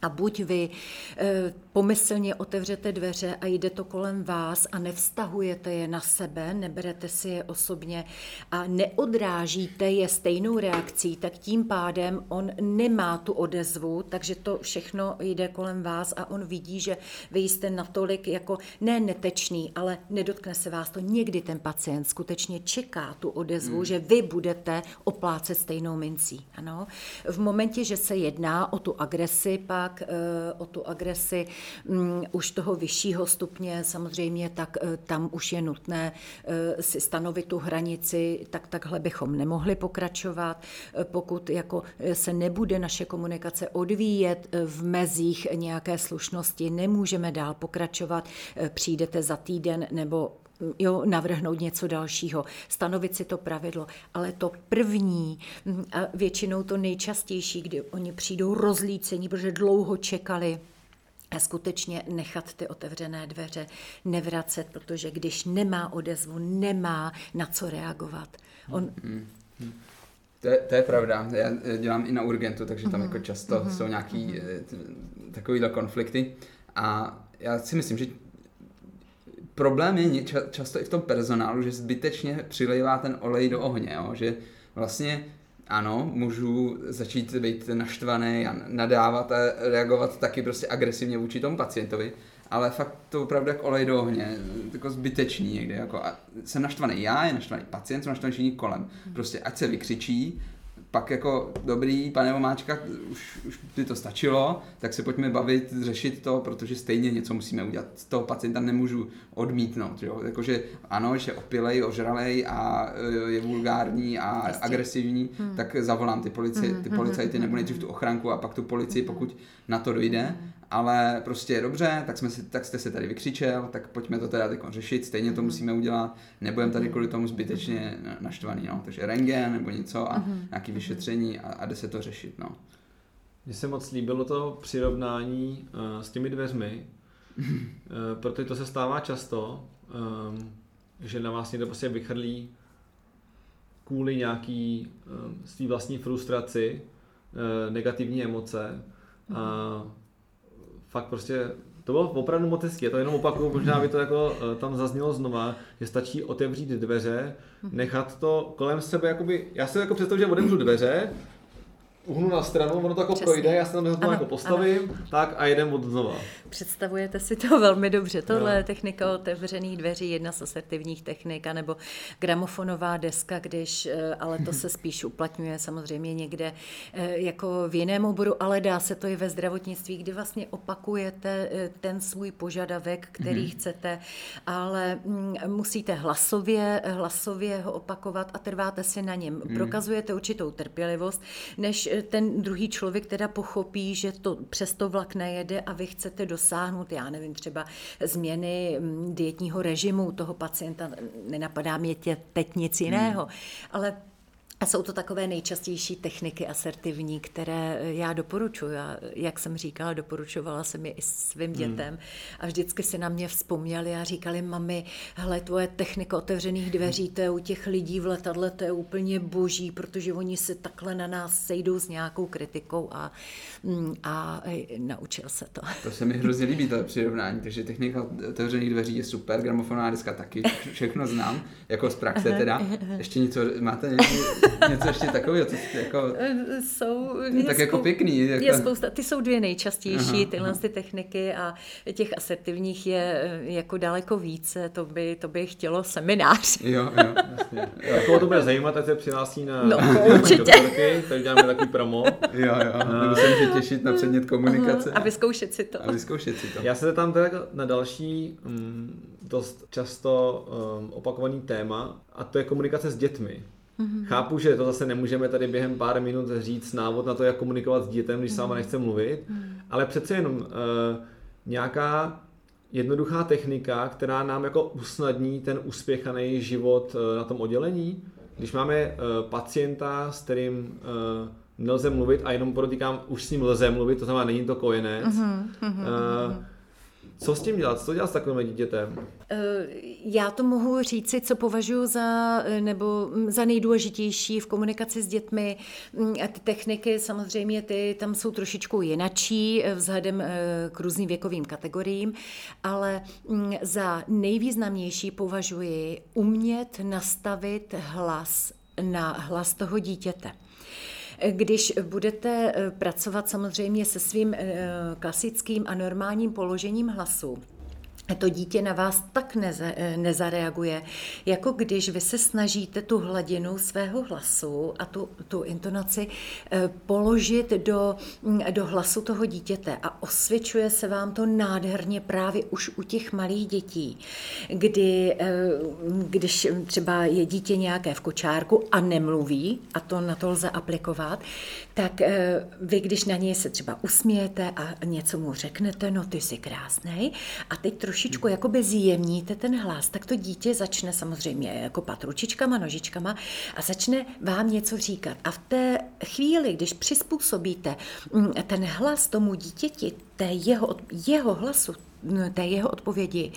A buď vy e, pomyslně otevřete dveře a jde to kolem vás a nevztahujete je na sebe, neberete si je osobně a neodrážíte je stejnou reakcí, tak tím pádem on nemá tu odezvu, takže to všechno jde kolem vás a on vidí, že vy jste natolik jako ne netečný, ale nedotkne se vás to. Někdy ten pacient skutečně čeká tu odezvu, hmm. že vy budete oplácet stejnou mincí. Ano? V momentě, že se jedná o tu agresi, pak eh, o tu agresi mm, už toho vyššího stupně samozřejmě, tak eh, tam už je nutné eh, si stanovit tu hranici, tak takhle bychom nemohli pokračovat, pokud jako se nebude naše komunikace odvíjet v mezích nějaké slušnosti, nemůžeme dál pokračovat, přijdete za týden nebo jo, navrhnout něco dalšího, stanovit si to pravidlo. Ale to první a většinou to nejčastější, kdy oni přijdou rozlícení, protože dlouho čekali, a skutečně nechat ty otevřené dveře, nevracet, protože když nemá odezvu, nemá na co reagovat. On... Hmm. Hmm. To je, to je pravda. Já dělám i na urgentu, takže tam mm. jako často mm. jsou nějaký mm. takovýhle konflikty. A já si myslím, že problém je často i v tom personálu, že zbytečně přilejvá ten olej do ohně, jo? že vlastně ano, můžu začít být naštvaný a nadávat a reagovat taky prostě agresivně vůči tomu pacientovi, ale fakt to opravdu jak olej do ohně, jako zbytečný někdy, jako a jsem naštvaný já, je naštvaný pacient, jsem naštvaný všichni kolem. Prostě ať se vykřičí, pak jako dobrý, pane Vomáčka, už, už by to stačilo, tak se pojďme bavit, řešit to, protože stejně něco musíme udělat. Toho pacienta nemůžu odmítnout, jo? Jakože ano, že je opilej, ožralej a e, je vulgární a Jistě. agresivní, hmm. tak zavolám ty, polici, hmm, ty hmm, policajty hmm, nebo nejdřív tu ochranku a pak tu policii, pokud na to dojde ale prostě dobře, tak, jsme si, tak jste se tady vykřičel, tak pojďme to teda teď řešit, stejně to mhm. musíme udělat, nebudeme tady kvůli tomu zbytečně naštvaný, no. takže rengen nebo něco a uh-huh. nějaké vyšetření a, a jde se to řešit, no. Mně se moc líbilo to přirovnání uh, s těmi dveřmi, uh, protože to se stává často, um, že na vás někdo prostě vychrlí kvůli nějaký um, svý vlastní frustraci, uh, negativní emoce, uh-huh fakt prostě to bylo opravdu moc hezky, to jenom opakuju, možná by to jako eh, tam zaznělo znova, že stačí otevřít dveře, nechat to kolem sebe, jakoby, já si jako představuji, že otevřu dveře, uhnu na stranu, ono to jako Přesně. projde, já se tam ano, jako postavím, ano. tak a jedem od znova. Představujete si to velmi dobře. Tohle no. je technika otevřených dveří, jedna z asertivních technik, nebo gramofonová deska, když, eh, ale to se spíš uplatňuje samozřejmě někde eh, jako v jiném oboru, ale dá se to i ve zdravotnictví, kdy vlastně opakujete eh, ten svůj požadavek, který mm-hmm. chcete, ale mm, musíte hlasově, hlasově ho opakovat a trváte si na něm. Mm. Prokazujete určitou trpělivost, než ten druhý člověk teda pochopí, že to přesto vlak nejede a vy chcete dosáhnout, já nevím, třeba změny mm, dietního režimu toho pacienta, nenapadá mě tě teď nic jiného, hmm. ale a jsou to takové nejčastější techniky asertivní, které já doporučuji. Já, jak jsem říkala, doporučovala jsem je i svým hmm. dětem a vždycky si na mě vzpomněli a říkali, mami, hele, tvoje technika otevřených dveří, to je u těch lidí v letadle, to je úplně boží, protože oni se takhle na nás sejdou s nějakou kritikou a, mm, a, a naučil se to. To se mi hrozně líbí, to přirovnání, takže technika otevřených dveří je super, gramofonová deska taky, všechno znám, jako z praxe teda. Ještě něco, máte něco, něco ještě takového, co jako... Jsou... tak jako pěkný. Jako... Je spousta, ty jsou dvě nejčastější, aha, tyhle aha. ty techniky a těch asertivních je eh, jako daleko více, to by, to by chtělo seminář. Jo, jo, jasně. Jako to bude zajímat, ať se přihlásí na, no, určitě. doktorky, tady děláme takový promo. Jo, jo, nebo se může těšit na předmět komunikace. A vyzkoušet si to. A vyzkoušet si to. Já se tam teda na další um, dost často um, opakovaný téma a to je komunikace s dětmi. Mm-hmm. Chápu, že to zase nemůžeme tady během pár minut říct návod na to, jak komunikovat s dítětem, když mm-hmm. sama nechce mluvit, mm-hmm. ale přece jenom uh, nějaká jednoduchá technika, která nám jako usnadní ten uspěchaný život uh, na tom oddělení. Když máme uh, pacienta, s kterým uh, nelze mluvit a jenom podotýkám, už s ním lze mluvit, to znamená, není to kojenec. Mm-hmm. Uh, Co s tím dělat? Co dělat s takovým dítětem? Eh, já to mohu říci, co považuji za, eh, nebo za nejdůležitější v komunikaci s dětmi. Mm, a ty techniky samozřejmě ty tam jsou trošičku jinačí eh, vzhledem k různým věkovým kategoriím, ale mm, za nejvýznamnější považuji umět nastavit hlas na hlas toho dítěte. Když budete eh, pracovat samozřejmě se svým eh, klasickým a normálním položením hlasu, to dítě na vás tak neza, eh, nezareaguje, jako když vy se snažíte tu hladinu svého hlasu a tu, tu intonaci eh, položit do, mm, do hlasu toho dítěte a osvědčuje se vám to nádherně právě už u těch malých dětí, kdy, eh, když třeba je dítě nějaké v kočárku a nemluví, a to na to lze aplikovat, tak vy, když na něj se třeba usmějete a něco mu řeknete, no ty jsi krásný, a teď trošičku jakoby zjemníte ten hlas, tak to dítě začne samozřejmě jako pat ručičkama, nožičkama a začne vám něco říkat. A v té chvíli, když přizpůsobíte mm, ten hlas tomu dítěti, té jeho, jeho hlasu, mm, té jeho odpovědi,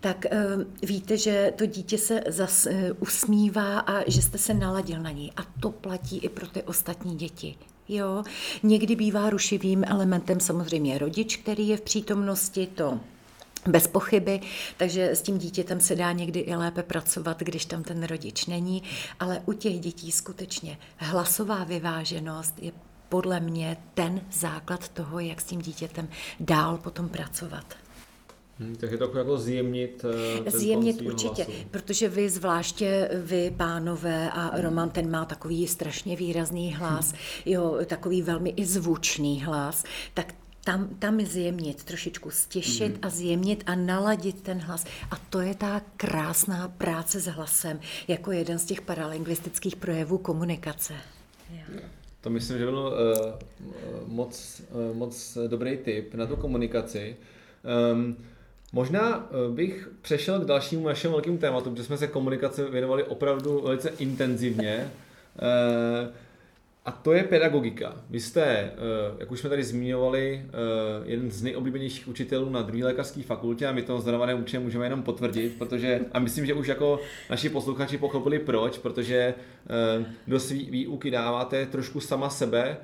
tak uh, víte, že to dítě se zas uh, usmívá a že jste se naladil na něj. A to platí i pro ty ostatní děti. Jo, někdy bývá rušivým elementem samozřejmě rodič, který je v přítomnosti, to bez pochyby, takže s tím dítětem se dá někdy i lépe pracovat, když tam ten rodič není, ale u těch dětí skutečně hlasová vyváženost je podle mě ten základ toho, jak s tím dítětem dál potom pracovat. Hmm, tak je to jako zjemnit eh, ten Zjemnit určitě, hlasu. protože vy zvláště, vy pánové a Roman, ten má takový strašně výrazný hlas, hmm. jo, takový velmi i zvučný hlas, tak tam, tam zjemnit, trošičku stěšit mm. a zjemnit a naladit ten hlas. A to je ta krásná práce s hlasem, jako jeden z těch paralingvistických projevů komunikace. Jo. To myslím, že byl uh, moc, uh, moc dobrý tip na tu komunikaci. Um, Možná bych přešel k dalšímu našemu velkému tématu, protože jsme se komunikaci věnovali opravdu velice intenzivně. Uh, a to je pedagogika. Vy jste, eh, jak už jsme tady zmiňovali, eh, jeden z nejoblíbenějších učitelů na druhé lékařské fakultě a my to zdarované určitě můžeme jenom potvrdit, protože, a myslím, že už jako naši posluchači pochopili proč, protože eh, do své výuky dáváte trošku sama sebe,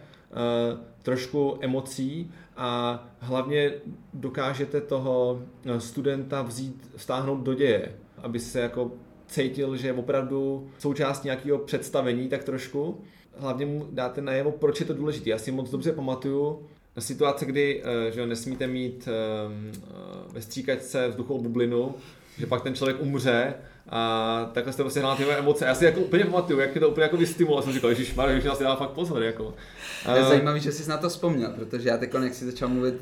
trošku emocí a hlavně dokážete toho studenta vzít, vstáhnout do děje, aby se jako cítil, že je opravdu součást nějakého představení tak trošku hlavně mu dáte najevo, proč je to důležité. Já si moc dobře pamatuju na situace, kdy eh, že nesmíte mít ehm, eh, ve stříkačce vzduchovou bublinu, že pak ten člověk umře a takhle jste prostě hrál ty emoce. Já si jako úplně pamatuju, jak je to úplně jako vystimuloval. Jsem říkal, Ježíš, Mario, že si dá fakt pozor. Jako. Je uh, zajímavý, že jsi na to vzpomněl, protože já teď, jak jsi začal mluvit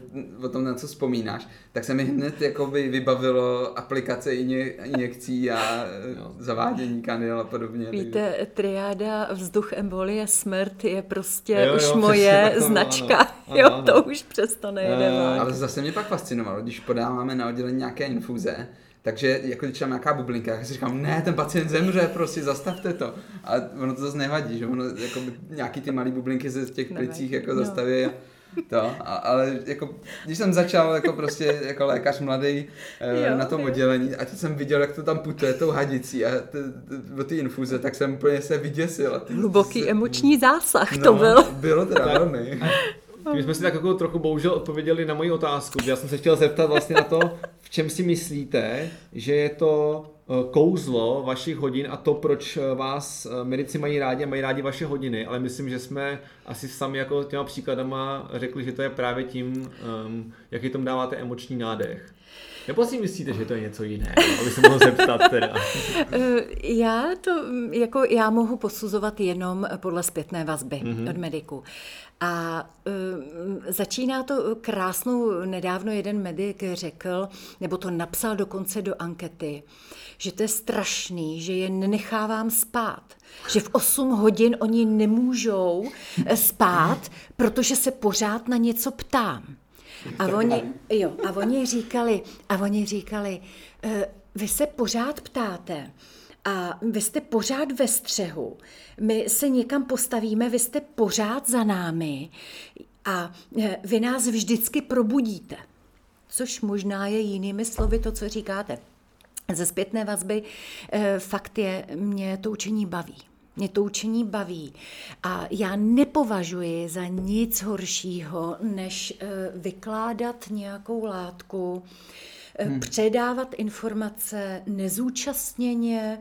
o tom, na co vzpomínáš, tak se mi hned jako by vybavilo aplikace injekcí a no. zavádění kanil a podobně. Víte, takže... triáda vzduch, embolie, smrt je prostě jo, jo, už moje značka. Ano, ano, jo, ano. to už přesto nejde. Uh, ale zase mě pak fascinovalo, když podáváme na oddělení nějaké infuze, takže jako když tam nějaká bublinka, tak si říkám, ne, ten pacient zemře, prostě zastavte to. A ono to zase nevadí, že ono jako nějaký ty malé bublinky se v těch plicích jako no. zastaví. To, a, ale jako, když jsem začal jako prostě jako lékař mladý e, na tom oddělení a teď jsem viděl, jak to tam putuje tou hadicí a o ty infuze, tak jsem úplně se vyděsil. Hluboký se, emoční zásah no, to byl. Bylo teda velmi. My jsme si tak jako trochu bohužel odpověděli na moji otázku. Já jsem se chtěl zeptat vlastně na to, v čem si myslíte, že je to eh, kouzlo vašich hodin a to, proč eh, vás eh, medici mají rádi a mají rádi vaše hodiny, ale myslím, že jsme asi sami jako těma příkladama řekli, že to je právě tím, um, jaký tomu dáváte emoční nádech. Nebo si myslíte, že to je něco jiného, aby se mohl zeptat teda? Já to, jako já mohu posuzovat jenom podle zpětné vazby mm-hmm. od mediku. A uh, začíná to krásnou, nedávno jeden medic řekl, nebo to napsal dokonce do ankety, že to je strašný, že je nenechávám spát. Že v 8 hodin oni nemůžou eh, spát, protože se pořád na něco ptám. A oni, jo, a oni říkali, a oni říkali, uh, vy se pořád ptáte, a vy jste pořád ve střehu. My se někam postavíme, vy jste pořád za námi a e, vy nás vždycky probudíte. Což možná je jinými slovy to, co říkáte. Ze zpětné vazby eh, fakt je, mě to učení baví. Mě to učení baví a já nepovažuji za nic horšího, než eh, vykládat nějakou látku, hmm. předávat informace nezúčastněně,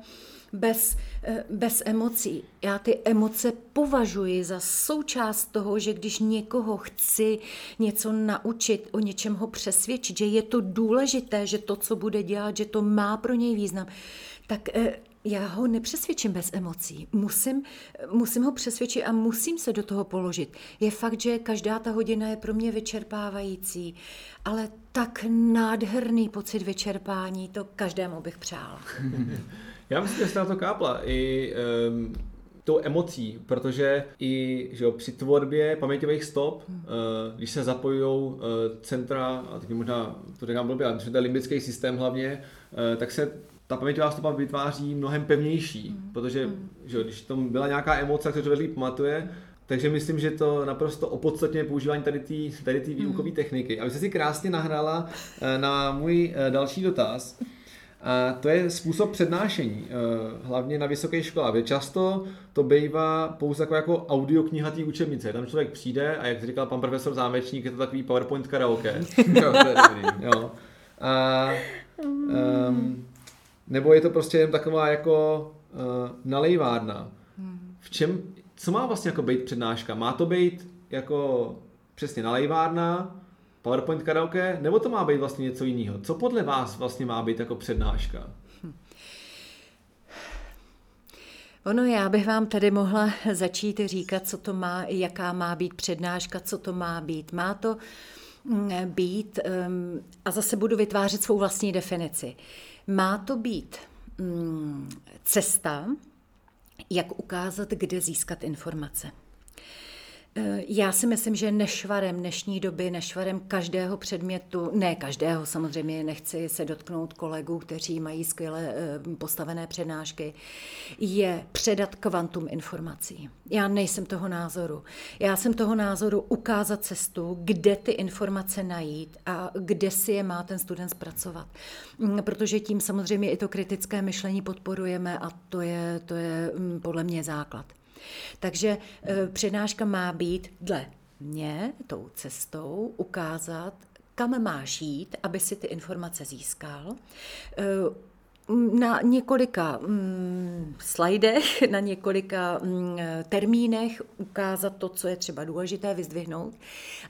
bez, eh, bez emocí. Já ty emoce považuji za součást toho, že když někoho chci něco naučit, o něčem ho přesvědčit, že je to důležité, že to, co bude dělat, že to má pro něj význam, tak já ho nepřesvědčím bez emocí. Musím, musím ho přesvědčit a musím se do toho položit. Je fakt, že každá ta hodina je pro mě vyčerpávající, ale tak nádherný pocit vyčerpání, to každému bych přála. Já myslím, že jste na to kápla i um, tou emocí, protože i že jo, při tvorbě paměťových stop, hmm. uh, když se zapojují uh, centra, a teď možná to říkám blbě, ale limbický systém hlavně, uh, tak se ta paměťová stopa vytváří mnohem pevnější, mm. protože mm. Že, když tam byla nějaká emoce, tak se to líp pamatuje, takže myslím, že to naprosto opodstatně používání tady té tady tý výukové mm. techniky. A vy jste si krásně nahrála eh, na můj eh, další dotaz. A to je způsob přednášení, eh, hlavně na vysoké škole. Kde často to bývá pouze jako, jako audiokniha té učebnice. Tam člověk přijde a jak říkal pan profesor Zámečník, je to takový PowerPoint karaoke. jo, to je dobrý. Jo. A, um, nebo je to prostě jen taková jako uh, nalejvárna. Hmm. V čem, co má vlastně jako být přednáška? Má to být jako přesně nalejvárna, PowerPoint karaoke, nebo to má být vlastně něco jiného? Co podle vás vlastně má být jako přednáška? Hm. Ono, já bych vám tady mohla začít říkat, co to má, jaká má být přednáška, co to má být. Má to hm, být, um, a zase budu vytvářet svou vlastní definici. Má to být mm, cesta, jak ukázat, kde získat informace. Eh, já si myslím, že nešvarem dnešní doby, nešvarem každého předmětu, ne každého, samozřejmě nechci se dotknout kolegů, kteří mají skvěle eh, postavené přednášky, je předat kvantum informací. Já nejsem toho názoru. Já jsem toho názoru ukázat cestu, kde ty informace najít a kde si je má ten student zpracovat. Mm, protože tím samozřejmě i to kritické myšlení podporujeme a to je, to je mm, podle mě základ. Takže eh, přednáška má být dle mě tou cestou ukázat, kam máš jít, aby si ty informace získal. Eh, na několika mm, slajdech, na několika mm, termínech ukázat to, co je třeba důležité, vyzdvihnout.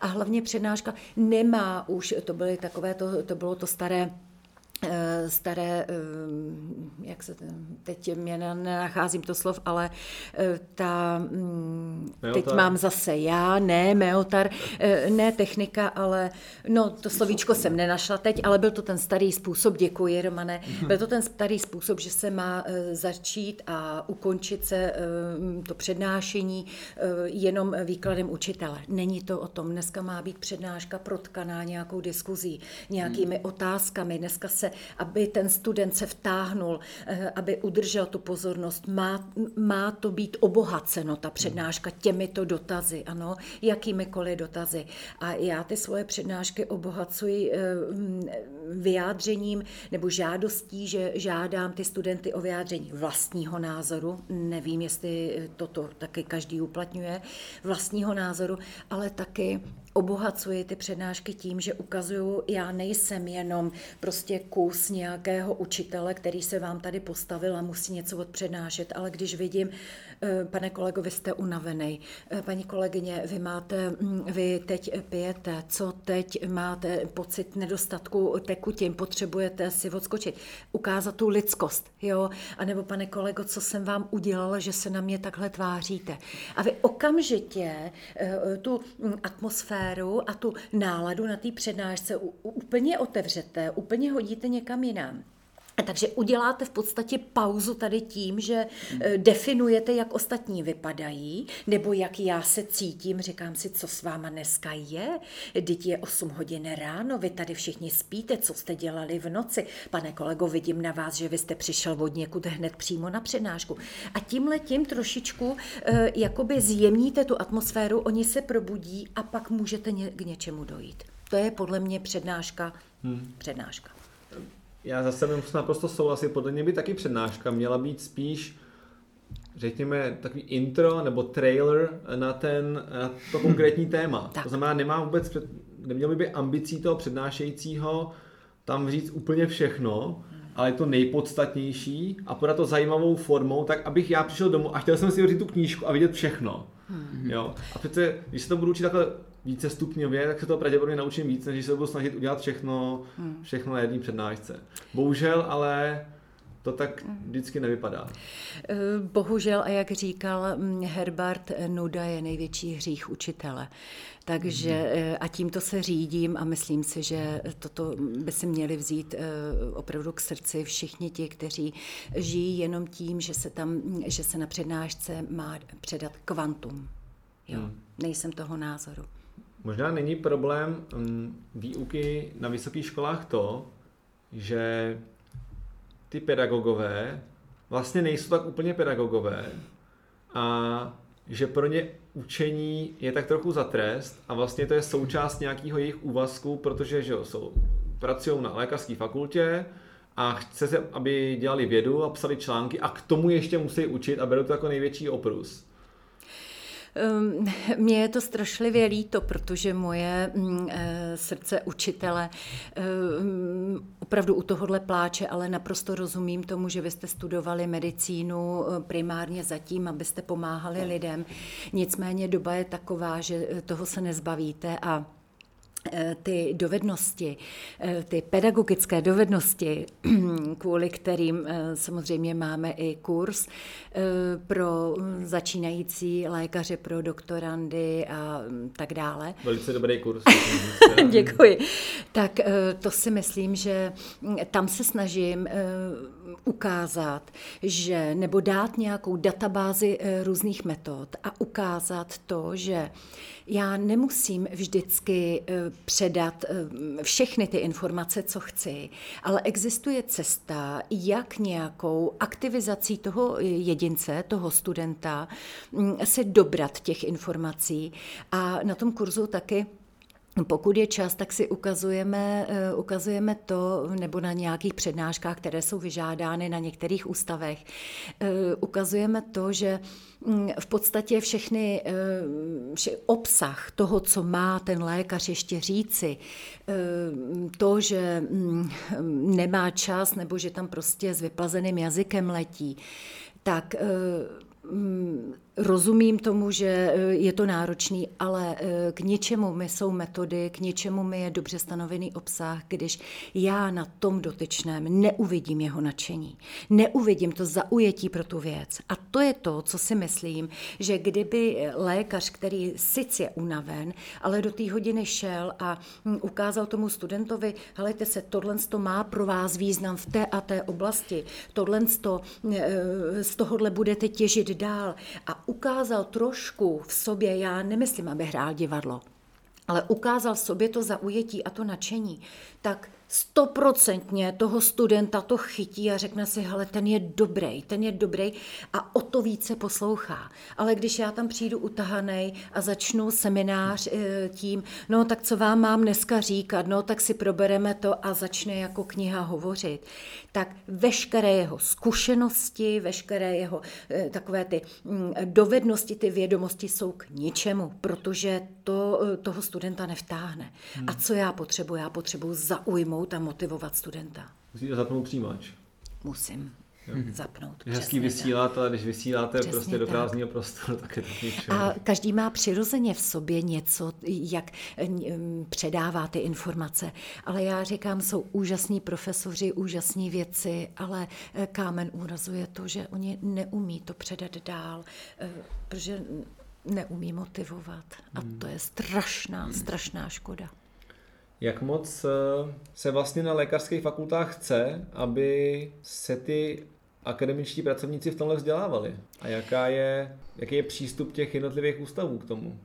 A hlavně přednáška nemá už, to, byly takové, to, to bylo to staré staré, eh, jak se teď mě nenacházím to slov, ale eh, ta, mm, teď mám zase já, ne meotar, ne technika, ale no to slovíčko jsem nenašla teď, ale byl to ten starý způsob, děkuji Romane, byl to ten starý způsob, že se má začít a ukončit se to přednášení jenom výkladem učitele. Není to o tom, dneska má být přednáška protkaná nějakou diskuzí, nějakými hmm. otázkami, dneska se aby ten student se vtáhnul, eh, aby udržel tu pozornost. Má, má to být obohaceno, ta přednáška, těmito dotazy, ano, jakýmikoliv dotazy. A já ty svoje přednášky obohacuji eh, vyjádřením nebo žádostí, že žádám ty studenty o vyjádření vlastního názoru. Nevím, jestli toto taky každý uplatňuje, vlastního názoru, ale taky obohacuji ty přednášky tím, že ukazuju, já nejsem jenom prostě kus nějakého učitele, který se vám tady postavil a musí něco odpřednášet, ale když vidím, pane kolego, vy jste unavený, eh, paní kolegyně, vy máte, hm, vy teď pijete, co teď máte pocit nedostatku tekutin, potřebujete si odskočit, ukázat tu lidskost, jo, a nebo pane kolego, co jsem vám udělala, že se na mě takhle tváříte. A vy okamžitě eh, tu atmosféru atmosféru a tu náladu na té přednášce úplně otevřete, úplně hodíte někam jinam. Takže uděláte v podstatě pauzu tady tím, že eh, definujete, jak ostatní vypadají, nebo jak já se cítím, říkám si, co s váma dneska je. Teď je 8 hodin ráno, vy tady všichni spíte, co jste dělali v noci. Pane kolego, vidím na vás, že vy jste přišel od někud hned přímo na přednášku. A tím letím trošičku eh, jakoby zjemníte tu atmosféru, oni se probudí a pak můžete k něčemu dojít. To je podle mě přednáška. Hmm. Přednáška. Já zase musím naprosto souhlasit, podle mě by taky přednáška měla být spíš řekněme, takový intro nebo trailer na, ten, na to konkrétní téma. Tak. To znamená, nemá vůbec, neměl by být ambicí toho přednášejícího tam říct úplně všechno, ale je to nejpodstatnější a podat to zajímavou formou, tak abych já přišel domů a chtěl jsem si říct tu knížku a vidět všechno. Hmm. Jo? A přece, když se to budu učit takhle více stupňově, tak se to pravděpodobně naučím víc, než se budu snažit udělat všechno, hmm. všechno na jedné přednášce. Bohužel, ale to tak vždycky nevypadá. Eh, bohužel, a jak říkal mm, Herbert, nuda je největší hřích učitele. Takže mhm. a tímto se řídím a myslím si, že toto by si měli vzít eh, opravdu k srdci všichni ti, kteří žijí jenom tím, že se, tam, že se na přednášce má předat kvantum. Jo, hmm. nejsem toho názoru. Možná není problém mm, výuky na vysokých školách to, že ty pedagogové vlastně nejsou tak úplně pedagogové a že pro ně učení je tak trochu za trest a vlastně to je součást nějakého jejich úvazku, protože že jo, jsou, pracují na lékařské fakultě a chce se, aby dělali vědu a psali články a k tomu ještě musí učit a berou to jako největší oprus. Ehm, mně je to strašlivě líto, protože moje mm, eh, srdce učitele ehm, opravdu u tohohle pláče, ale naprosto rozumím tomu, že vy jste studovali medicínu eh, primárně zatím, abyste pomáhali lidem. Nicméně doba je taková, že toho se nezbavíte a Eh, ty dovednosti, eh, ty pedagogické dovednosti, kvůli kterým eh, samozřejmě máme i kurz pro začínající lékaře, pro doktorandy a mm, tak dále. Velice dobrý kurz. Děkuji. Tak to si myslím, že mm, tam se snažím ukázat, že nebo dát nějakou databázi různých metod a ukázat to, že já nemusím vždycky eh, předat eh, všechny ty informace, co chci, ale existuje cesta, jak nějakou aktivizací toho jedince, toho studenta, mm, se dobrat těch informací. A na tom kurzu taky pokud je čas, tak si ukazujeme, eh, ukazujeme to, nebo na nějakých přednáškách, které jsou vyžádány na některých ústavech, ukazujeme to, že Mm, v podstatě všechny eh, vše, obsah toho, co má ten lékař ještě říci, eh, to, že mm, nemá čas nebo že tam prostě s vyplazeným jazykem letí, tak eh, mm, Rozumím tomu, že e, je to náročný, ale e, k něčemu mi jsou metody, k něčemu mi je dobře stanovený obsah, když já na tom dotyčném neuvidím jeho nadšení, neuvidím to zaujetí pro tu věc. A to je to, co si myslím, že kdyby lékař, který sice je unaven, ale do té hodiny šel a hm, ukázal tomu studentovi, helejte se, tohle to má pro vás význam v té a té oblasti, tohle e, z tohohle budete těžit dál. A ukázal trošku v sobě, já nemyslím, aby hrál divadlo, ale ukázal v sobě to zaujetí a to nadšení, tak stoprocentně toho studenta to chytí a řekne si, hele, ten je dobrý, ten je dobrý a o to více poslouchá. Ale když já tam přijdu utahanej a začnu seminář eh, tím, no tak co vám mám dneska říkat, no tak si probereme to a začne jako kniha hovořit, tak veškeré jeho zkušenosti, veškeré jeho eh, takové ty mm, dovednosti, ty vědomosti jsou k ničemu, protože to eh, toho studenta nevtáhne. Hmm. A co já potřebuji? Já potřebuji zaujmout a motivovat studenta. Musíte zapnout přijímač. Musím hmm. zapnout. Je hezký vysílat, ale když vysíláte Přesně prostě do prázdného prostoru, tak je to ničeho. A každý má přirozeně v sobě něco, jak předává ty informace. Ale já říkám, jsou úžasní profesoři, úžasní věci, ale eh, kámen úrazu je to, že oni neumí to předat dál, eh, protože neumí motivovat. A to je strašná, strašná škoda. Jak moc eh, se vlastně na lékařských fakultách chce, aby se ty akademičtí pracovníci v tomhle vzdělávali? A jaká je, jaký je přístup těch jednotlivých ústavů k tomu?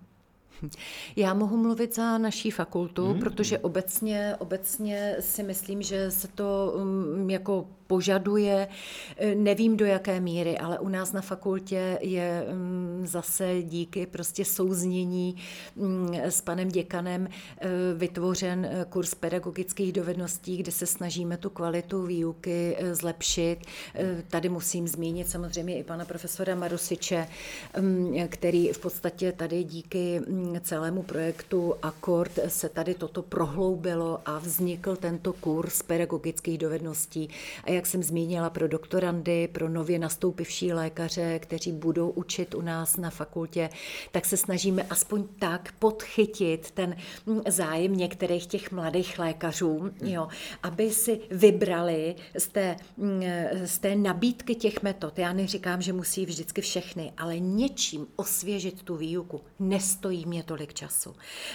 Já mohu mluvit za naší fakultu, hmm. protože obecně, obecně si myslím, že se to um, jako požaduje. Eh, nevím do jaké míry, ale u nás na fakultě je mm, zase díky prostě souznění mm, s panem děkanem eh, vytvořen eh, kurz pedagogických dovedností, kde se snažíme tu kvalitu výuky zlepšit. Tady musím zmínit samozřejmě i pana profesora Marusiče, mm, který v podstatě tady díky celému projektu Akord se tady toto prohloubilo a vznikl tento kurz pedagogických dovedností. A jak jsem zmínila, pro doktorandy, pro nově nastoupivší lékaře, kteří budou učit u nás na fakultě, tak se snažíme aspoň tak podchytit ten zájem některých těch mladých lékařů, jo, aby si vybrali z té, z té nabídky těch metod. Já neříkám, že musí vždycky všechny, ale něčím osvěžit tu výuku nestojí mě tolik času.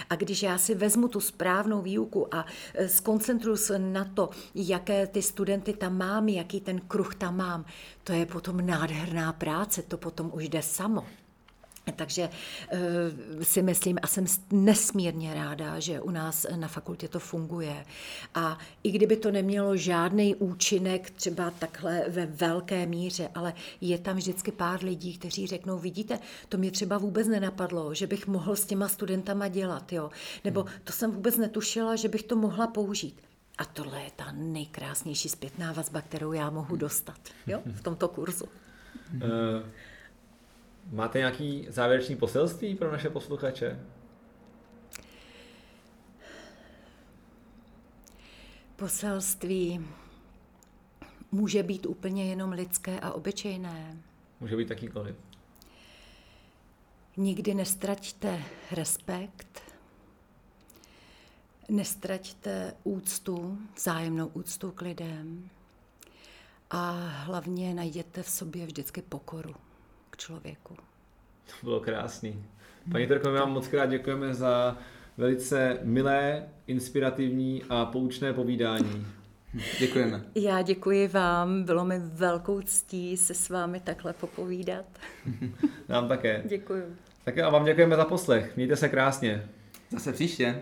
A když já si vezmu tu správnou výuku a skoncentruju se na to, jaké ty studenty tam mám, jaký ten kruh tam mám, to je potom nádherná práce, to potom už jde samo. Takže uh, si myslím a jsem nesmírně ráda, že u nás na fakultě to funguje. A i kdyby to nemělo žádný účinek třeba takhle ve velké míře, ale je tam vždycky pár lidí, kteří řeknou, vidíte, to mě třeba vůbec nenapadlo, že bych mohl s těma studentama dělat, jo. Nebo to jsem vůbec netušila, že bych to mohla použít. A tohle je ta nejkrásnější zpětná vazba, kterou já mohu dostat jo, v tomto kurzu. Uh, máte nějaký závěrečný poselství pro naše posluchače? Poselství může být úplně jenom lidské a obyčejné. Může být takýkoliv. Nikdy nestraťte respekt, Nestraťte úctu, vzájemnou úctu k lidem a hlavně najděte v sobě vždycky pokoru k člověku. To bylo krásný. Paní Trko, my vám moc krát děkujeme za velice milé, inspirativní a poučné povídání. Děkujeme. Já děkuji vám, bylo mi velkou ctí se s vámi takhle popovídat. Nám také. Děkuji. Tak a vám děkujeme za poslech. Mějte se krásně. Zase příště.